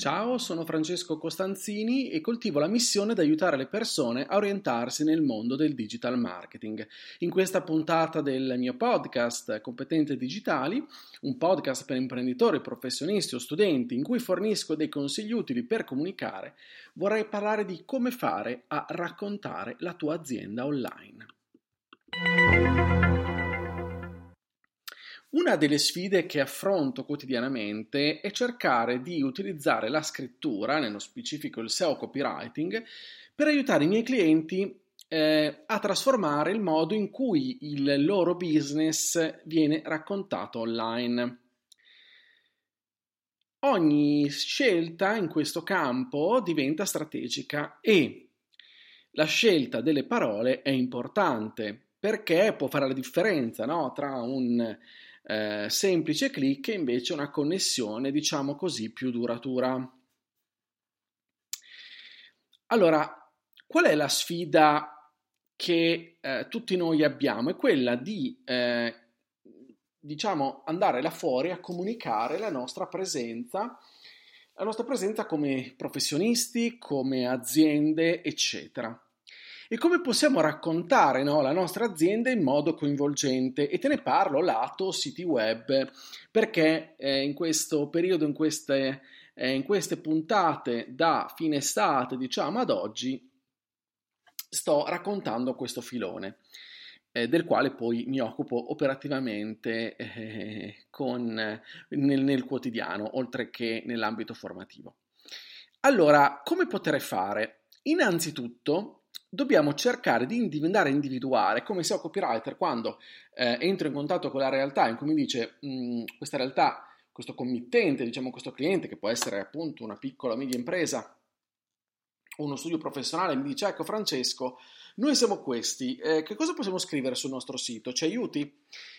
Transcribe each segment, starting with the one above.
Ciao, sono Francesco Costanzini e coltivo la missione di aiutare le persone a orientarsi nel mondo del digital marketing. In questa puntata del mio podcast Competenze Digitali, un podcast per imprenditori, professionisti o studenti in cui fornisco dei consigli utili per comunicare, vorrei parlare di come fare a raccontare la tua azienda online. Una delle sfide che affronto quotidianamente è cercare di utilizzare la scrittura, nello specifico il SEO copywriting, per aiutare i miei clienti eh, a trasformare il modo in cui il loro business viene raccontato online. Ogni scelta in questo campo diventa strategica e la scelta delle parole è importante perché può fare la differenza no? tra un eh, semplice click e invece una connessione, diciamo così, più duratura. Allora, qual è la sfida che eh, tutti noi abbiamo? È quella di, eh, diciamo, andare là fuori a comunicare la nostra presenza, la nostra presenza come professionisti, come aziende, eccetera e come possiamo raccontare no, la nostra azienda in modo coinvolgente e te ne parlo lato siti web perché eh, in questo periodo, in queste, eh, in queste puntate da fine estate diciamo ad oggi sto raccontando questo filone. Eh, del quale poi mi occupo operativamente eh, con, nel, nel, quotidiano, oltre che nell'ambito formativo. Allora, come potrei fare? Innanzitutto, dobbiamo cercare di andare a individuare come sia copywriter quando eh, entro in contatto con la realtà in cui mi dice mm, questa realtà, questo committente, diciamo questo cliente che può essere appunto una piccola o media impresa uno studio professionale mi dice ecco Francesco noi siamo questi, eh, che cosa possiamo scrivere sul nostro sito? Ci aiuti?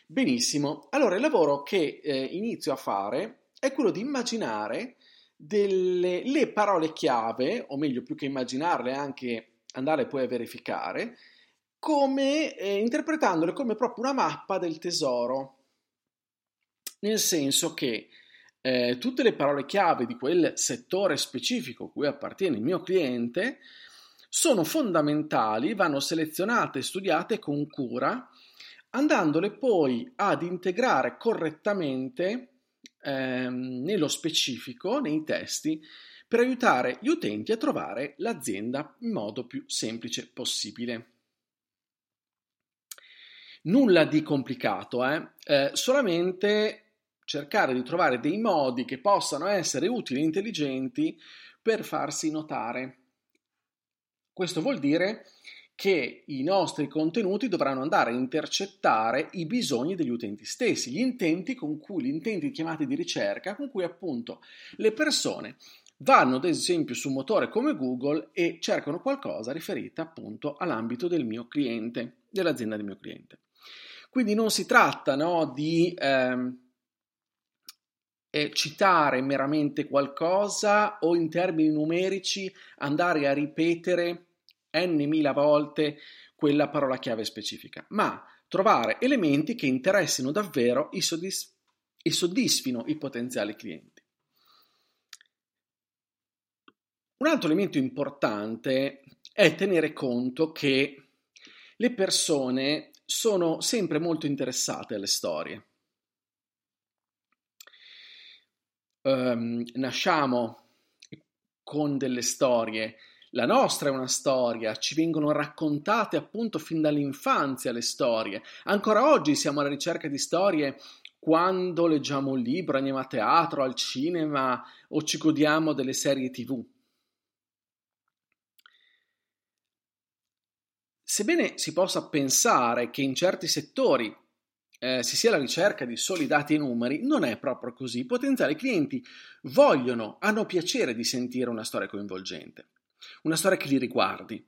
Benissimo, allora il lavoro che eh, inizio a fare è quello di immaginare delle le parole chiave, o meglio più che immaginarle anche andare poi a verificare, come eh, interpretandole come proprio una mappa del tesoro, nel senso che eh, tutte le parole chiave di quel settore specifico cui appartiene il mio cliente sono fondamentali, vanno selezionate e studiate con cura, andandole poi ad integrare correttamente ehm, nello specifico, nei testi, per aiutare gli utenti a trovare l'azienda in modo più semplice possibile. Nulla di complicato, eh? Eh, solamente cercare di trovare dei modi che possano essere utili e intelligenti per farsi notare. Questo vuol dire che i nostri contenuti dovranno andare a intercettare i bisogni degli utenti stessi, gli intenti con cui, gli intenti chiamati di ricerca, con cui appunto le persone vanno ad esempio su un motore come Google e cercano qualcosa riferita appunto all'ambito del mio cliente, dell'azienda del mio cliente. Quindi non si tratta no, di ehm, eh, citare meramente qualcosa o in termini numerici andare a ripetere n mila volte quella parola chiave specifica, ma trovare elementi che interessino davvero e, soddisf- e soddisfino i potenziali clienti. Un altro elemento importante è tenere conto che le persone sono sempre molto interessate alle storie. Um, nasciamo con delle storie, la nostra è una storia, ci vengono raccontate appunto fin dall'infanzia le storie. Ancora oggi siamo alla ricerca di storie quando leggiamo un libro, andiamo a teatro, al cinema o ci godiamo delle serie tv. Sebbene si possa pensare che in certi settori eh, si sia alla ricerca di soli dati e numeri, non è proprio così. I potenziali clienti vogliono, hanno piacere di sentire una storia coinvolgente, una storia che li riguardi.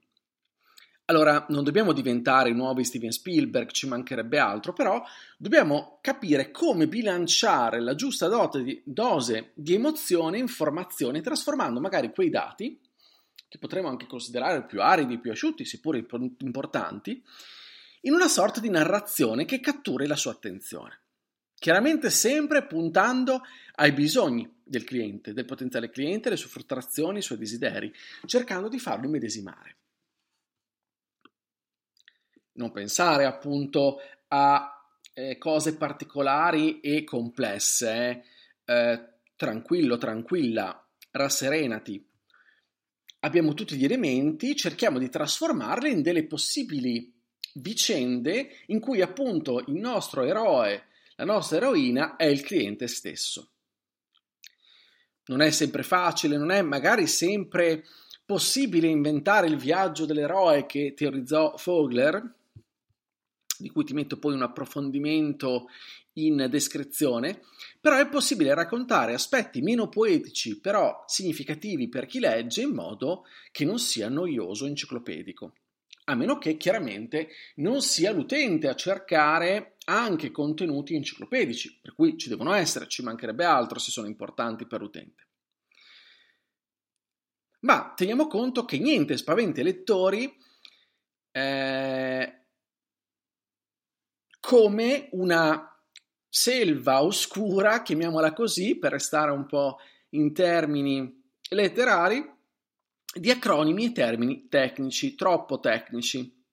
Allora, non dobbiamo diventare i nuovi Steven Spielberg, ci mancherebbe altro, però dobbiamo capire come bilanciare la giusta di, dose di emozione e informazione, trasformando magari quei dati, che potremmo anche considerare più aridi, più asciutti, seppure importanti, in una sorta di narrazione che catturi la sua attenzione. Chiaramente sempre puntando ai bisogni del cliente, del potenziale cliente, le sue frustrazioni, i suoi desideri, cercando di farlo immedesimare non pensare appunto a eh, cose particolari e complesse, eh, tranquillo, tranquilla, rasserenati. Abbiamo tutti gli elementi, cerchiamo di trasformarli in delle possibili vicende in cui appunto il nostro eroe, la nostra eroina è il cliente stesso. Non è sempre facile, non è magari sempre possibile inventare il viaggio dell'eroe che teorizzò Fogler, di cui ti metto poi un approfondimento in descrizione, però è possibile raccontare aspetti meno poetici, però significativi per chi legge, in modo che non sia noioso enciclopedico. A meno che chiaramente non sia l'utente a cercare anche contenuti enciclopedici, per cui ci devono essere, ci mancherebbe altro se sono importanti per l'utente. Ma teniamo conto che niente spaventa i lettori eh, come una selva oscura, chiamiamola così, per restare un po' in termini letterari, di acronimi e termini tecnici, troppo tecnici.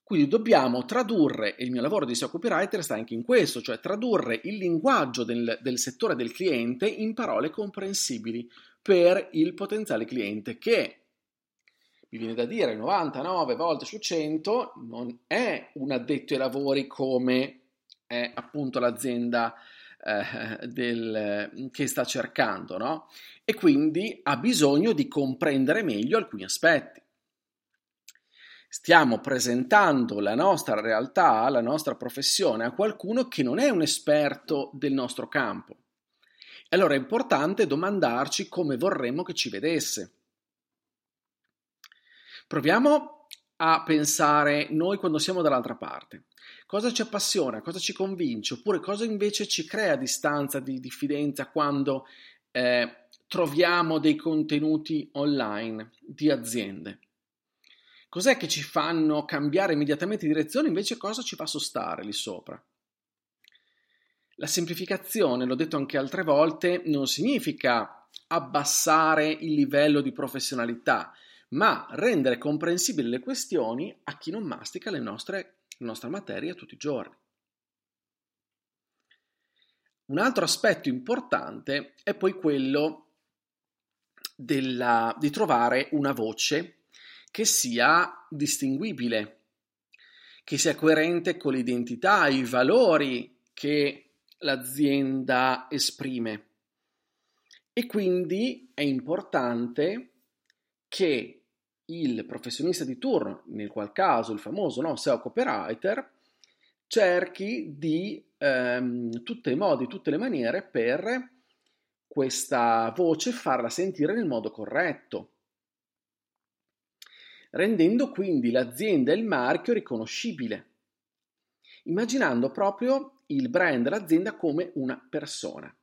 Quindi dobbiamo tradurre, e il mio lavoro di SEO copywriter sta anche in questo, cioè tradurre il linguaggio del, del settore del cliente in parole comprensibili per il potenziale cliente che mi viene da dire 99 volte su 100 non è un addetto ai lavori come è appunto l'azienda eh, del, che sta cercando, no? E quindi ha bisogno di comprendere meglio alcuni aspetti. Stiamo presentando la nostra realtà, la nostra professione a qualcuno che non è un esperto del nostro campo. Allora è importante domandarci come vorremmo che ci vedesse Proviamo a pensare noi quando siamo dall'altra parte. Cosa ci appassiona, cosa ci convince, oppure cosa invece ci crea distanza di diffidenza quando eh, troviamo dei contenuti online di aziende. Cos'è che ci fanno cambiare immediatamente direzione, invece cosa ci fa sostare lì sopra? La semplificazione, l'ho detto anche altre volte, non significa abbassare il livello di professionalità, ma rendere comprensibili le questioni a chi non mastica le nostre, la nostra materia tutti i giorni. Un altro aspetto importante è poi quello della, di trovare una voce che sia distinguibile, che sia coerente con l'identità, i valori che l'azienda esprime. E quindi è importante che il professionista di turno, nel qual caso il famoso no, SEO copywriter, cerchi di ehm, tutti i modi, tutte le maniere per questa voce farla sentire nel modo corretto, rendendo quindi l'azienda e il marchio riconoscibile, immaginando proprio il brand dell'azienda come una persona.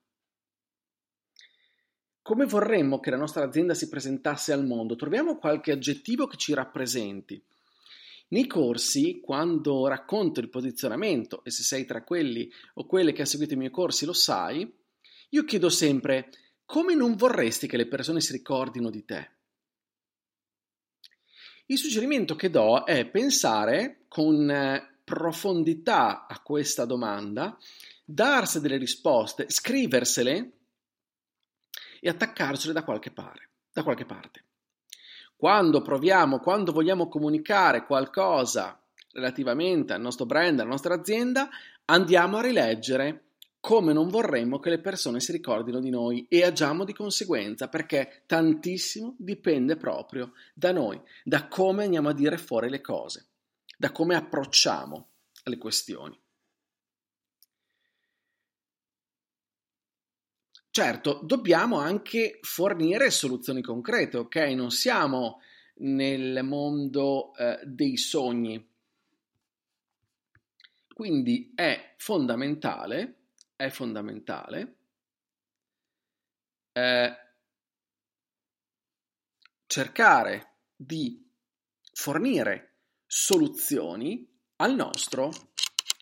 Come vorremmo che la nostra azienda si presentasse al mondo? Troviamo qualche aggettivo che ci rappresenti. Nei corsi, quando racconto il posizionamento, e se sei tra quelli o quelle che ha seguito i miei corsi lo sai, io chiedo sempre come non vorresti che le persone si ricordino di te? Il suggerimento che do è pensare con eh, profondità a questa domanda, darsi delle risposte, scriversele e attaccarcele da qualche, pare, da qualche parte. Quando proviamo, quando vogliamo comunicare qualcosa relativamente al nostro brand, alla nostra azienda, andiamo a rileggere come non vorremmo che le persone si ricordino di noi e agiamo di conseguenza, perché tantissimo dipende proprio da noi, da come andiamo a dire fuori le cose, da come approcciamo le questioni. Certo, dobbiamo anche fornire soluzioni concrete, ok? Non siamo nel mondo eh, dei sogni. Quindi è fondamentale, è fondamentale eh, cercare di fornire soluzioni al nostro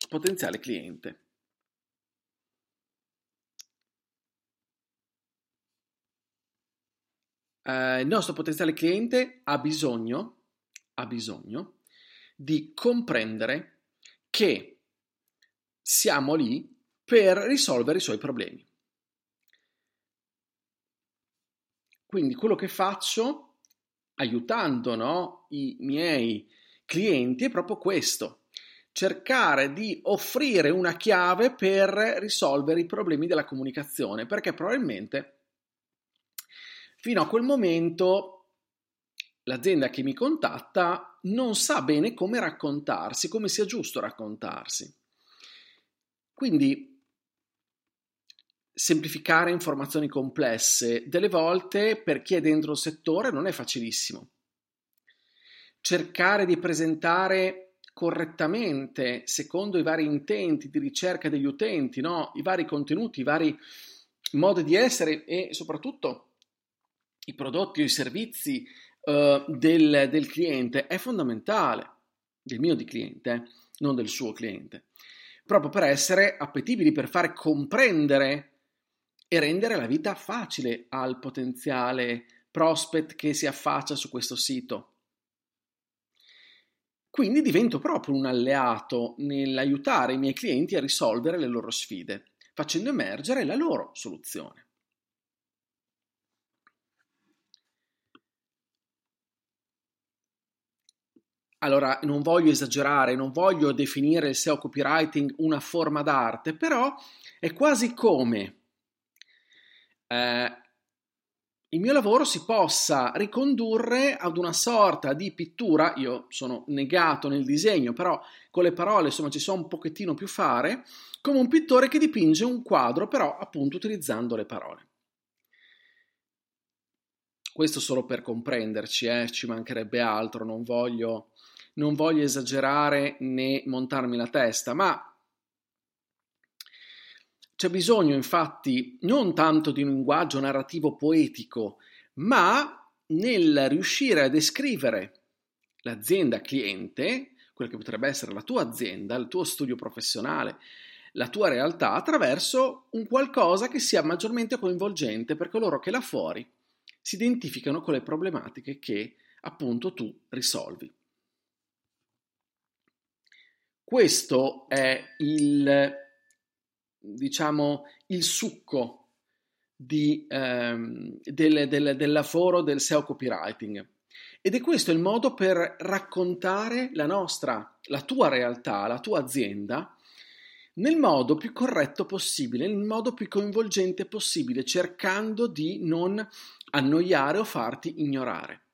potenziale cliente. Eh, il nostro potenziale cliente ha bisogno, ha bisogno di comprendere che siamo lì per risolvere i suoi problemi. Quindi quello che faccio, aiutando no, i miei clienti, è proprio questo, cercare di offrire una chiave per risolvere i problemi della comunicazione, perché probabilmente fino a quel momento l'azienda che mi contatta non sa bene come raccontarsi, come sia giusto raccontarsi. Quindi semplificare informazioni complesse delle volte per chi è dentro il settore non è facilissimo. Cercare di presentare correttamente, secondo i vari intenti di ricerca degli utenti, no? i vari contenuti, i vari modi di essere e soprattutto i prodotti o i servizi uh, del, del, cliente è fondamentale, del mio di cliente, non del suo cliente, proprio per essere appetibili, per fare comprendere e rendere la vita facile al potenziale prospect che si affaccia su questo sito. Quindi divento proprio un alleato nell'aiutare i miei clienti a risolvere le loro sfide, facendo emergere la loro soluzione. Allora, non voglio esagerare, non voglio definire il SEO copywriting una forma d'arte, però è quasi come eh, il mio lavoro si possa ricondurre ad una sorta di pittura, io sono negato nel disegno, però con le parole insomma ci so un pochettino più fare, come un pittore che dipinge un quadro, però appunto utilizzando le parole. Questo solo per comprenderci, eh, ci mancherebbe altro, non voglio, non voglio esagerare né montarmi la testa, ma c'è bisogno infatti non tanto di un linguaggio narrativo poetico, ma nel riuscire a descrivere l'azienda cliente, quella che potrebbe essere la tua azienda, il tuo studio professionale, la tua realtà, attraverso un qualcosa che sia maggiormente coinvolgente per coloro che là fuori si identificano con le problematiche che appunto tu risolvi. Questo è il diciamo, il succo di, ehm, del, del, del lavoro del SEO copywriting. Ed è questo il modo per raccontare la nostra, la tua realtà, la tua azienda nel modo più corretto possibile, nel modo più coinvolgente possibile, cercando di non annoiare o farti ignorare.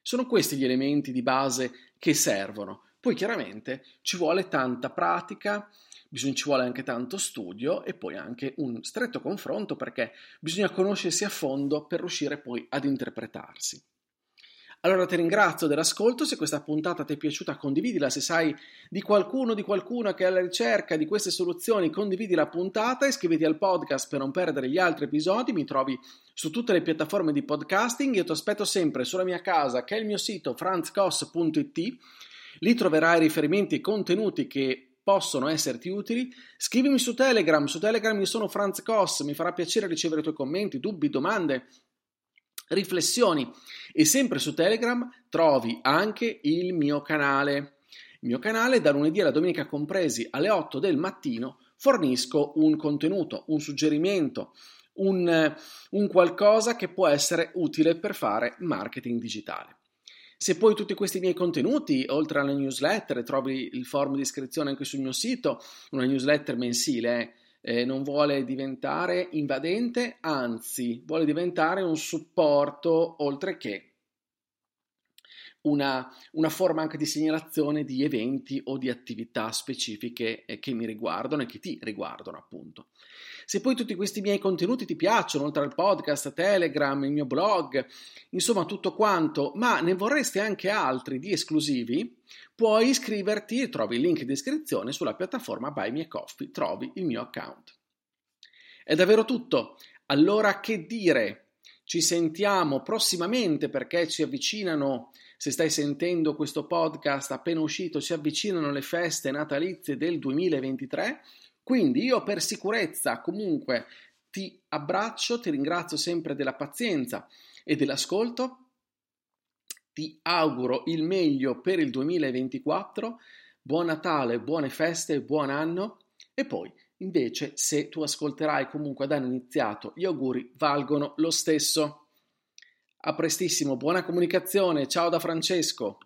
Sono questi gli elementi di base che servono. Poi chiaramente ci vuole tanta pratica, bisogna, ci vuole anche tanto studio e poi anche un stretto confronto perché bisogna conoscersi a fondo per riuscire poi ad interpretarsi. Allora ti ringrazio dell'ascolto, se questa puntata ti è piaciuta condividila, se sai di qualcuno di qualcuno che è alla ricerca di queste soluzioni condividi la puntata, iscriviti al podcast per non perdere gli altri episodi, mi trovi su tutte le piattaforme di podcasting, io ti aspetto sempre sulla mia casa che è il mio sito franzcos.it, lì troverai riferimenti e contenuti che possono esserti utili, scrivimi su Telegram, su Telegram io sono Franz Koss, mi farà piacere ricevere i tuoi commenti, dubbi, domande, riflessioni e sempre su Telegram trovi anche il mio canale. Il mio canale da lunedì alla domenica compresi alle 8 del mattino fornisco un contenuto, un suggerimento, un, un qualcosa che può essere utile per fare marketing digitale. Se poi tutti questi miei contenuti, oltre alla newsletter, trovi il form di iscrizione anche sul mio sito, una newsletter mensile, eh, non vuole diventare invadente, anzi vuole diventare un supporto oltre che una, una, forma anche di segnalazione di eventi o di attività specifiche eh, che mi riguardano e che ti riguardano appunto. Se poi tutti questi miei contenuti ti piacciono, oltre al podcast, Telegram, il mio blog, insomma tutto quanto, ma ne vorresti anche altri di esclusivi, puoi iscriverti, trovi il link in descrizione sulla piattaforma Buy Me Coffee, trovi il mio account. È davvero tutto. Allora che dire? Ci sentiamo prossimamente perché ci avvicinano, se stai sentendo questo podcast appena uscito, si avvicinano le feste natalizie del 2023 quindi io per sicurezza comunque ti abbraccio, ti ringrazio sempre della pazienza e dell'ascolto, ti auguro il meglio per il 2024, buon Natale, buone feste, buon anno. E poi invece se tu ascolterai comunque ad anno iniziato gli auguri valgono lo stesso. A prestissimo, buona comunicazione, ciao da Francesco.